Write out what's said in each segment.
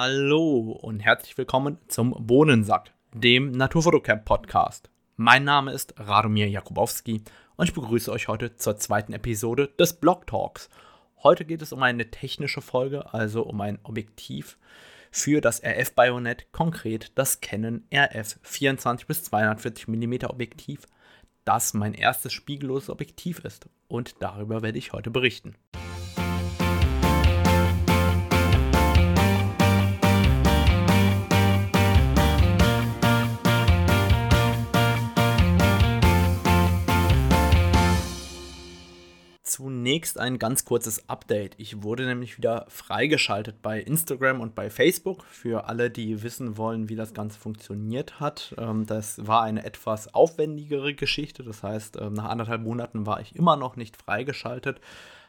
Hallo und herzlich willkommen zum Bohnensack, dem Naturfotocamp Podcast. Mein Name ist Radomir Jakubowski und ich begrüße euch heute zur zweiten Episode des Blog Talks. Heute geht es um eine technische Folge, also um ein Objektiv für das RF-Bajonett, konkret das Canon RF 24 bis 240 mm Objektiv, das mein erstes spiegelloses Objektiv ist. Und darüber werde ich heute berichten. Zunächst ein ganz kurzes Update. Ich wurde nämlich wieder freigeschaltet bei Instagram und bei Facebook. Für alle, die wissen wollen, wie das Ganze funktioniert hat. Ähm, das war eine etwas aufwendigere Geschichte. Das heißt, ähm, nach anderthalb Monaten war ich immer noch nicht freigeschaltet.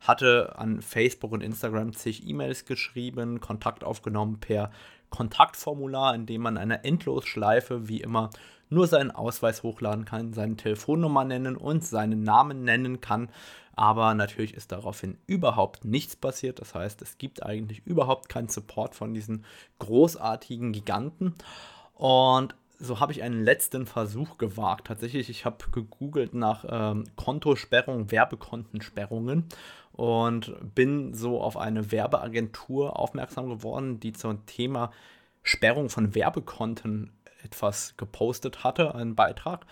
Hatte an Facebook und Instagram zig E-Mails geschrieben, Kontakt aufgenommen per Kontaktformular, in dem man eine Endlosschleife wie immer nur seinen Ausweis hochladen kann, seine Telefonnummer nennen und seinen Namen nennen kann. Aber natürlich ist daraufhin überhaupt nichts passiert. Das heißt, es gibt eigentlich überhaupt keinen Support von diesen großartigen Giganten. Und so habe ich einen letzten Versuch gewagt. Tatsächlich, ich habe gegoogelt nach ähm, Kontosperrung, Werbekontensperrungen und bin so auf eine Werbeagentur aufmerksam geworden, die zum Thema Sperrung von Werbekonten etwas gepostet hatte, einen Beitrag.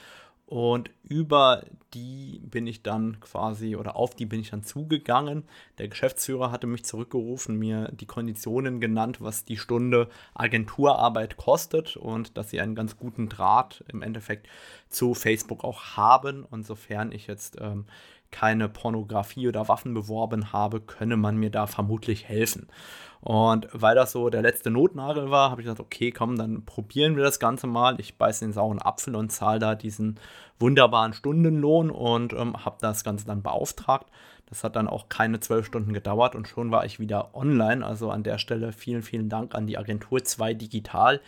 Und über die bin ich dann quasi, oder auf die bin ich dann zugegangen. Der Geschäftsführer hatte mich zurückgerufen, mir die Konditionen genannt, was die Stunde Agenturarbeit kostet und dass sie einen ganz guten Draht im Endeffekt zu Facebook auch haben. Und sofern ich jetzt ähm, keine Pornografie oder Waffen beworben habe, könne man mir da vermutlich helfen. Und weil das so der letzte Notnagel war, habe ich gesagt, okay, komm, dann probieren wir das Ganze mal. Ich beiße den sauren Apfel und zahle da diesen wunderbaren Stundenlohn und ähm, habe das Ganze dann beauftragt. Das hat dann auch keine zwölf Stunden gedauert und schon war ich wieder online. Also an der Stelle vielen, vielen Dank an die Agentur 2 Digital,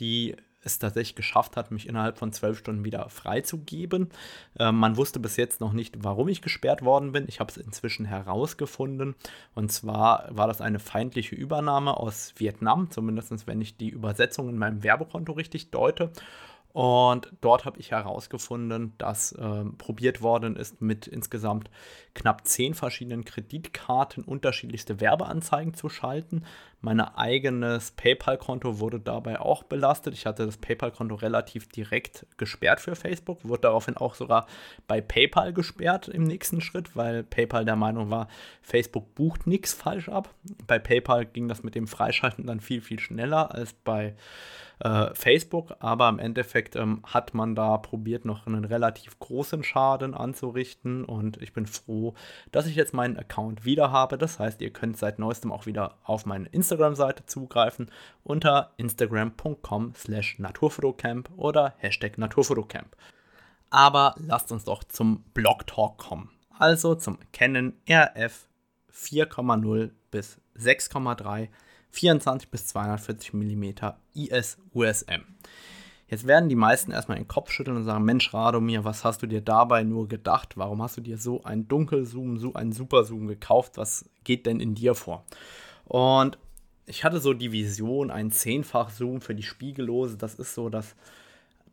die es tatsächlich geschafft hat, mich innerhalb von zwölf Stunden wieder freizugeben. Äh, man wusste bis jetzt noch nicht, warum ich gesperrt worden bin. Ich habe es inzwischen herausgefunden. Und zwar war das eine feindliche Übernahme aus Vietnam, zumindest wenn ich die Übersetzung in meinem Werbekonto richtig deute. Und dort habe ich herausgefunden, dass äh, probiert worden ist, mit insgesamt knapp zehn verschiedenen Kreditkarten unterschiedlichste Werbeanzeigen zu schalten. Mein eigenes PayPal-Konto wurde dabei auch belastet. Ich hatte das PayPal-Konto relativ direkt gesperrt für Facebook, wurde daraufhin auch sogar bei PayPal gesperrt im nächsten Schritt, weil PayPal der Meinung war, Facebook bucht nichts falsch ab. Bei PayPal ging das mit dem Freischalten dann viel, viel schneller als bei äh, Facebook, aber im Endeffekt ähm, hat man da probiert, noch einen relativ großen Schaden anzurichten und ich bin froh, dass ich jetzt meinen Account wieder habe. Das heißt, ihr könnt seit neuestem auch wieder auf meine Instagram-Seite zugreifen unter instagram.com slash naturfotocamp oder Hashtag naturfotocamp. Aber lasst uns doch zum Blog Talk kommen. Also zum Canon RF 4,0 bis 6,3 24 bis 240 mm IS USM. Jetzt werden die meisten erstmal den Kopf schütteln und sagen, Mensch, Radomir, was hast du dir dabei nur gedacht? Warum hast du dir so einen Dunkelzoom, so einen Superzoom gekauft? Was geht denn in dir vor? Und ich hatte so die Vision, ein Zehnfach-Zoom für die Spiegellose. Das ist so das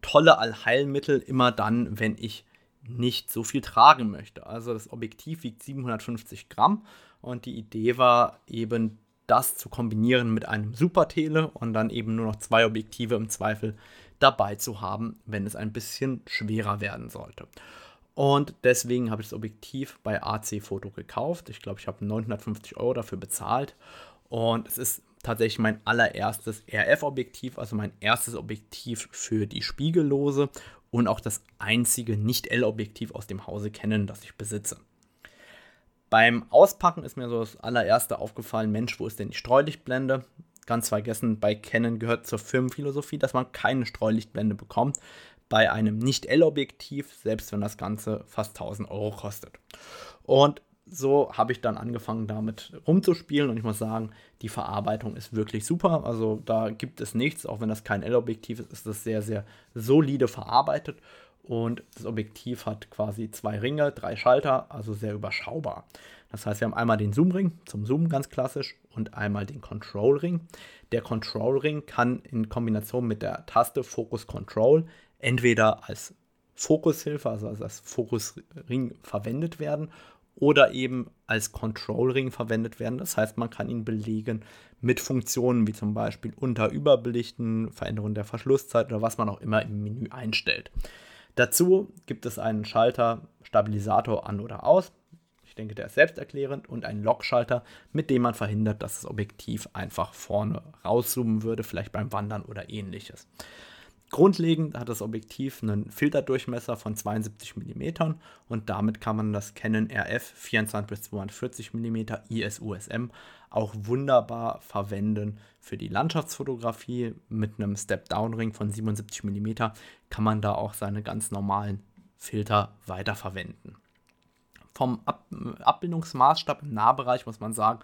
tolle Allheilmittel immer dann, wenn ich nicht so viel tragen möchte. Also das Objektiv wiegt 750 Gramm und die Idee war eben das zu kombinieren mit einem Supertele und dann eben nur noch zwei Objektive im Zweifel dabei zu haben, wenn es ein bisschen schwerer werden sollte. Und deswegen habe ich das Objektiv bei AC Photo gekauft. Ich glaube, ich habe 950 Euro dafür bezahlt. Und es ist tatsächlich mein allererstes RF-Objektiv, also mein erstes Objektiv für die Spiegellose und auch das einzige Nicht-L-Objektiv aus dem Hause kennen, das ich besitze. Beim Auspacken ist mir so das allererste aufgefallen, Mensch, wo ist denn die Streulichtblende? Ganz vergessen, bei Canon gehört zur Firmenphilosophie, dass man keine Streulichtblende bekommt bei einem Nicht-L-Objektiv, selbst wenn das Ganze fast 1000 Euro kostet. Und so habe ich dann angefangen damit rumzuspielen und ich muss sagen, die Verarbeitung ist wirklich super. Also da gibt es nichts, auch wenn das kein L-Objektiv ist, ist das sehr, sehr solide verarbeitet und das Objektiv hat quasi zwei Ringe, drei Schalter, also sehr überschaubar. Das heißt, wir haben einmal den Zoom-Ring zum Zoomen ganz klassisch und einmal den Control-Ring. Der Control-Ring kann in Kombination mit der Taste Focus Control entweder als Fokushilfe, also als Fokusring verwendet werden oder eben als Control-Ring verwendet werden. Das heißt, man kann ihn belegen mit Funktionen wie zum Beispiel Unter-Überbelichten, Veränderung der Verschlusszeit oder was man auch immer im Menü einstellt. Dazu gibt es einen Schalter Stabilisator an oder aus. Ich denke, der ist selbsterklärend und einen Lockschalter, mit dem man verhindert, dass das Objektiv einfach vorne rauszoomen würde, vielleicht beim Wandern oder ähnliches. Grundlegend hat das Objektiv einen Filterdurchmesser von 72 mm und damit kann man das Canon RF 24 bis 42 mm IS-USM auch wunderbar verwenden für die Landschaftsfotografie. Mit einem Step-Down-Ring von 77 mm kann man da auch seine ganz normalen Filter weiterverwenden. Vom Ab Abbildungsmaßstab im Nahbereich muss man sagen,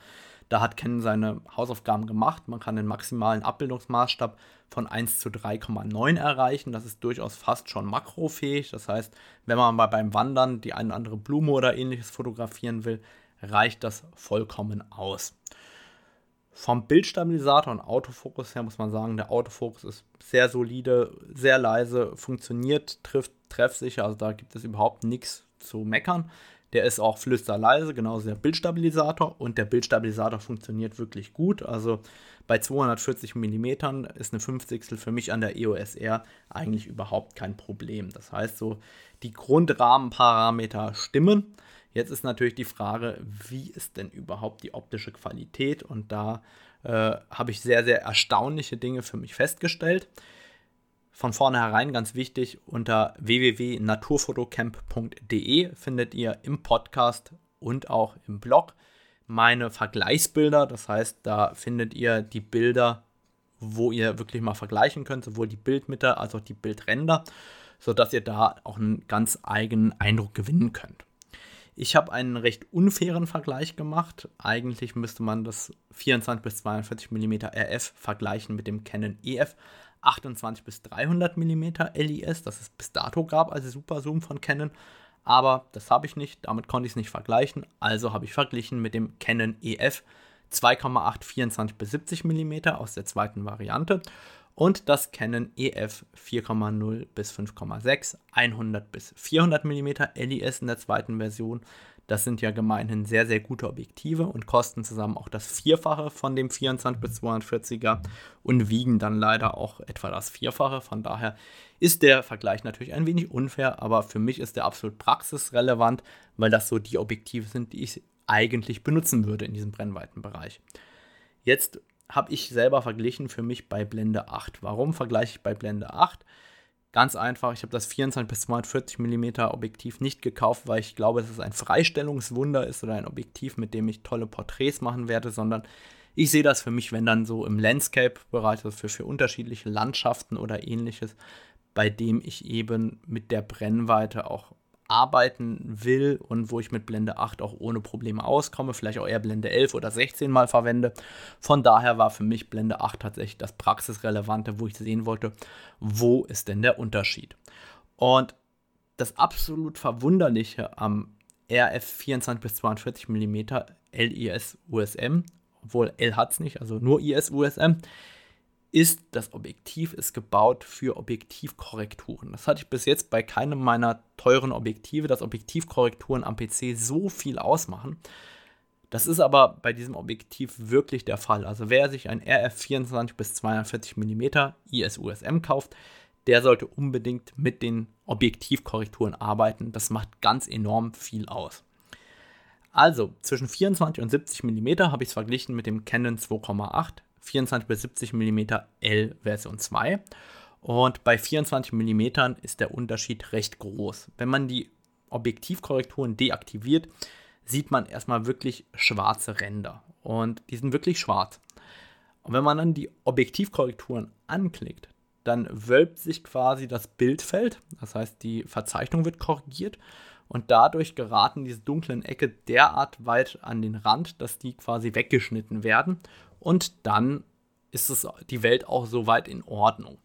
da hat Canon seine Hausaufgaben gemacht. Man kann den maximalen Abbildungsmaßstab von 1 zu 3,9 erreichen. Das ist durchaus fast schon makrofähig. Das heißt, wenn man mal beim Wandern die eine oder andere Blume oder ähnliches fotografieren will, reicht das vollkommen aus. Vom Bildstabilisator und Autofokus her muss man sagen, der Autofokus ist sehr solide, sehr leise, funktioniert, trifft treffsicher, also da gibt es überhaupt nichts zu meckern. Der ist auch flüsterleise, genauso der Bildstabilisator. Und der Bildstabilisator funktioniert wirklich gut. Also bei 240 mm ist eine 50 für mich an der EOS R eigentlich überhaupt kein Problem. Das heißt, so die Grundrahmenparameter stimmen. Jetzt ist natürlich die Frage, wie ist denn überhaupt die optische Qualität? Und da äh, habe ich sehr, sehr erstaunliche Dinge für mich festgestellt von vornherein ganz wichtig, unter www.naturfotocamp.de findet ihr im Podcast und auch im Blog meine Vergleichsbilder. Das heißt, da findet ihr die Bilder, wo ihr wirklich mal vergleichen könnt, sowohl die Bildmitte als auch die Bildränder, sodass ihr da auch einen ganz eigenen Eindruck gewinnen könnt. Ich habe einen recht unfairen Vergleich gemacht. Eigentlich müsste man das 24 bis 42 mm RF vergleichen mit dem Canon EF 28 bis 300 mm LIS, das es bis dato gab als Super Zoom von Canon. Aber das habe ich nicht, damit konnte ich es nicht vergleichen. Also habe ich verglichen mit dem Canon EF 2,8 24 bis 70 mm aus der zweiten Variante und das Canon EF 4,0 bis 5,6 100 bis 400 mm LIS in der zweiten Version das sind ja gemeinhin sehr, sehr gute Objektive und kosten zusammen auch das Vierfache von dem 24 bis 240er und wiegen dann leider auch etwa das Vierfache. Von daher ist der Vergleich natürlich ein wenig unfair, aber für mich ist der absolut praxisrelevant, weil das so die Objektive sind, die ich eigentlich benutzen würde in diesem Brennweitenbereich. Jetzt habe ich selber verglichen für mich bei Blende 8. Warum vergleiche ich bei Blende 8? Ganz einfach, ich habe das 24 bis 240 mm Objektiv nicht gekauft, weil ich glaube, dass es ein Freistellungswunder ist oder ein Objektiv, mit dem ich tolle Porträts machen werde, sondern ich sehe das für mich, wenn dann so im Landscape-Bereich, also für, für unterschiedliche Landschaften oder ähnliches, bei dem ich eben mit der Brennweite auch arbeiten will und wo ich mit Blende 8 auch ohne Probleme auskomme, vielleicht auch eher Blende 11 oder 16 mal verwende. Von daher war für mich Blende 8 tatsächlich das Praxisrelevante, wo ich sehen wollte, wo ist denn der Unterschied. Und das absolut Verwunderliche am RF 24 bis 42 mm LIS USM, obwohl L hat es nicht, also nur IS USM, ist, das Objektiv ist gebaut für Objektivkorrekturen. Das hatte ich bis jetzt bei keinem meiner teuren Objektive, dass Objektivkorrekturen am PC so viel ausmachen. Das ist aber bei diesem Objektiv wirklich der Fall. Also wer sich ein RF 24 bis 240 mm IS-USM kauft, der sollte unbedingt mit den Objektivkorrekturen arbeiten. Das macht ganz enorm viel aus. Also zwischen 24 und 70 mm habe ich es verglichen mit dem Canon 2,8 24 bis 70 mm L Version 2. Und bei 24 mm ist der Unterschied recht groß. Wenn man die Objektivkorrekturen deaktiviert, sieht man erstmal wirklich schwarze Ränder. Und die sind wirklich schwarz. Und wenn man dann die Objektivkorrekturen anklickt, dann wölbt sich quasi das Bildfeld. Das heißt, die Verzeichnung wird korrigiert. Und dadurch geraten diese dunklen Ecke derart weit an den Rand, dass die quasi weggeschnitten werden und dann ist es die Welt auch soweit in Ordnung.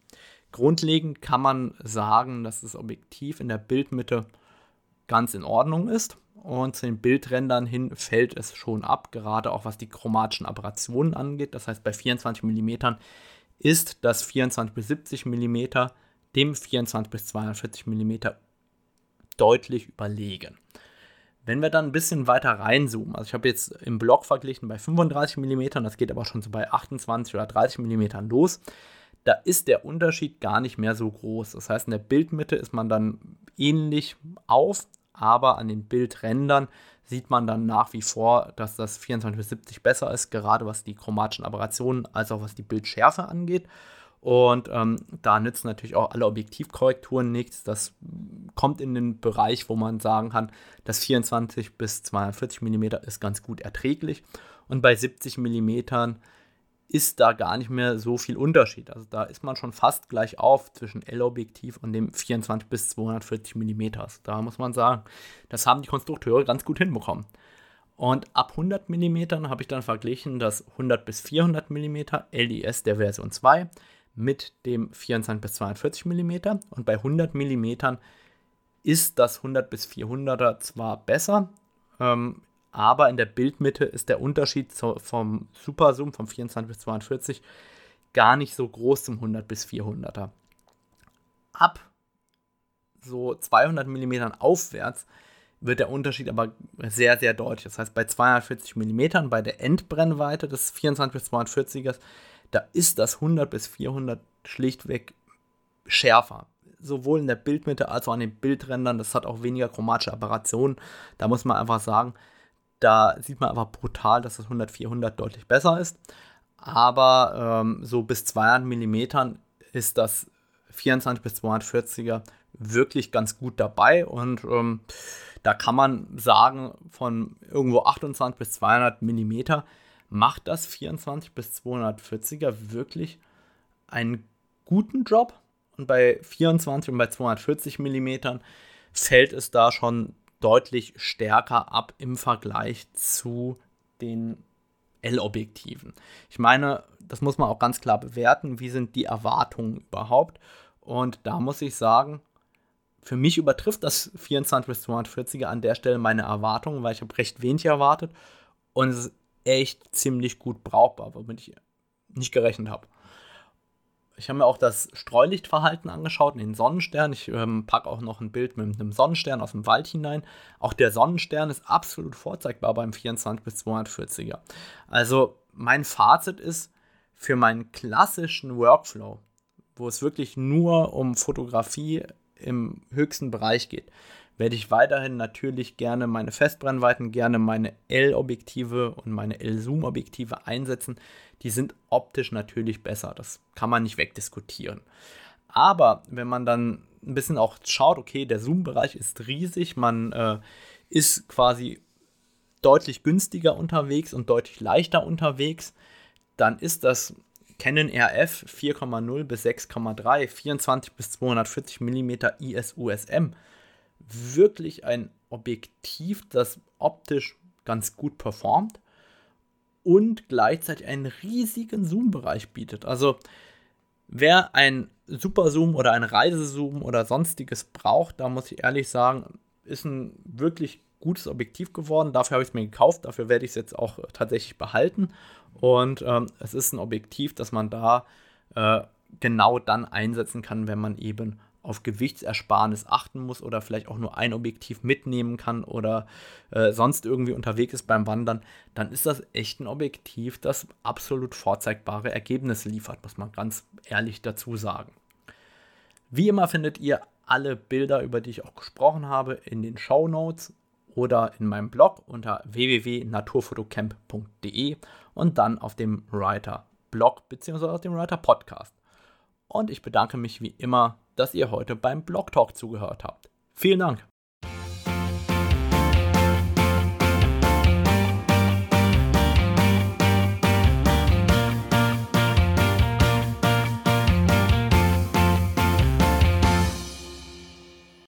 Grundlegend kann man sagen, dass das Objektiv in der Bildmitte ganz in Ordnung ist. und zu den Bildrändern hin fällt es schon ab, gerade auch was die chromatischen Aberrationen angeht. Das heißt, bei 24 mm ist das 24 bis 70 mm dem 24 bis 240 mm deutlich überlegen. Wenn wir dann ein bisschen weiter reinzoomen, also ich habe jetzt im Block verglichen bei 35 mm, das geht aber schon so bei 28 oder 30 mm los, da ist der Unterschied gar nicht mehr so groß. Das heißt, in der Bildmitte ist man dann ähnlich auf, aber an den Bildrändern sieht man dann nach wie vor, dass das 24 bis 70 besser ist, gerade was die chromatischen Aberrationen als auch was die Bildschärfe angeht. Und ähm, da nützen natürlich auch alle Objektivkorrekturen nichts. Das kommt in den Bereich, wo man sagen kann, das 24 bis 240 mm ist ganz gut erträglich. Und bei 70 mm ist da gar nicht mehr so viel Unterschied. Also da ist man schon fast gleich auf zwischen L-Objektiv und dem 24 bis 240 mm. Da muss man sagen, das haben die Konstrukteure ganz gut hinbekommen. Und ab 100 mm habe ich dann verglichen das 100 bis 400 mm LIS der Version 2 mit dem 24 bis 240 mm und bei 100 mm ist das 100 bis 400er zwar besser, ähm, aber in der Bildmitte ist der Unterschied zu, vom Superzoom vom 24 bis 42 gar nicht so groß zum 100 bis 400er. Ab so 200 mm aufwärts wird der Unterschied aber sehr, sehr deutlich. Das heißt, bei 240 mm, bei der Endbrennweite des 24 bis 240ers, da ist das 100 bis 400 schlichtweg schärfer. Sowohl in der Bildmitte als auch an den Bildrändern. Das hat auch weniger chromatische Apparationen. Da muss man einfach sagen, da sieht man einfach brutal, dass das 100 400 deutlich besser ist. Aber ähm, so bis 200 mm ist das 24 bis 240er wirklich ganz gut dabei und ähm, da kann man sagen, von irgendwo 28 bis 200 mm macht das 24 bis 240er wirklich einen guten Job. Und bei 24 und bei 240 mm fällt es da schon deutlich stärker ab im Vergleich zu den L-Objektiven. Ich meine, das muss man auch ganz klar bewerten. Wie sind die Erwartungen überhaupt? Und da muss ich sagen, für mich übertrifft das 24 bis 240er an der Stelle meine Erwartungen, weil ich habe recht wenig erwartet und es ist echt ziemlich gut brauchbar, womit ich nicht gerechnet habe. Ich habe mir auch das Streulichtverhalten angeschaut, den Sonnenstern. Ich ähm, packe auch noch ein Bild mit einem Sonnenstern aus dem Wald hinein. Auch der Sonnenstern ist absolut vorzeigbar beim 24 bis 240er. Also mein Fazit ist, für meinen klassischen Workflow, wo es wirklich nur um Fotografie im höchsten Bereich geht, werde ich weiterhin natürlich gerne meine Festbrennweiten, gerne meine L-Objektive und meine L-Zoom-Objektive einsetzen. Die sind optisch natürlich besser, das kann man nicht wegdiskutieren. Aber wenn man dann ein bisschen auch schaut, okay, der Zoom-Bereich ist riesig, man äh, ist quasi deutlich günstiger unterwegs und deutlich leichter unterwegs, dann ist das Canon RF 4,0 bis 6,3, 24 bis 240 mm ISUSM wirklich ein Objektiv, das optisch ganz gut performt und gleichzeitig einen riesigen Zoom-Bereich bietet. Also wer ein Super Zoom oder ein Reisezoom oder sonstiges braucht, da muss ich ehrlich sagen, ist ein wirklich gutes Objektiv geworden. Dafür habe ich es mir gekauft, dafür werde ich es jetzt auch tatsächlich behalten. Und ähm, es ist ein Objektiv, das man da äh, genau dann einsetzen kann, wenn man eben auf Gewichtsersparnis achten muss oder vielleicht auch nur ein Objektiv mitnehmen kann oder äh, sonst irgendwie unterwegs ist beim Wandern, dann ist das echt ein Objektiv, das absolut vorzeigbare Ergebnisse liefert, muss man ganz ehrlich dazu sagen. Wie immer findet ihr alle Bilder, über die ich auch gesprochen habe, in den Show Notes oder in meinem Blog unter www.naturfotocamp.de und dann auf dem Writer Blog bzw. auf dem Writer Podcast. Und ich bedanke mich wie immer dass ihr heute beim Blog Talk zugehört habt. Vielen Dank.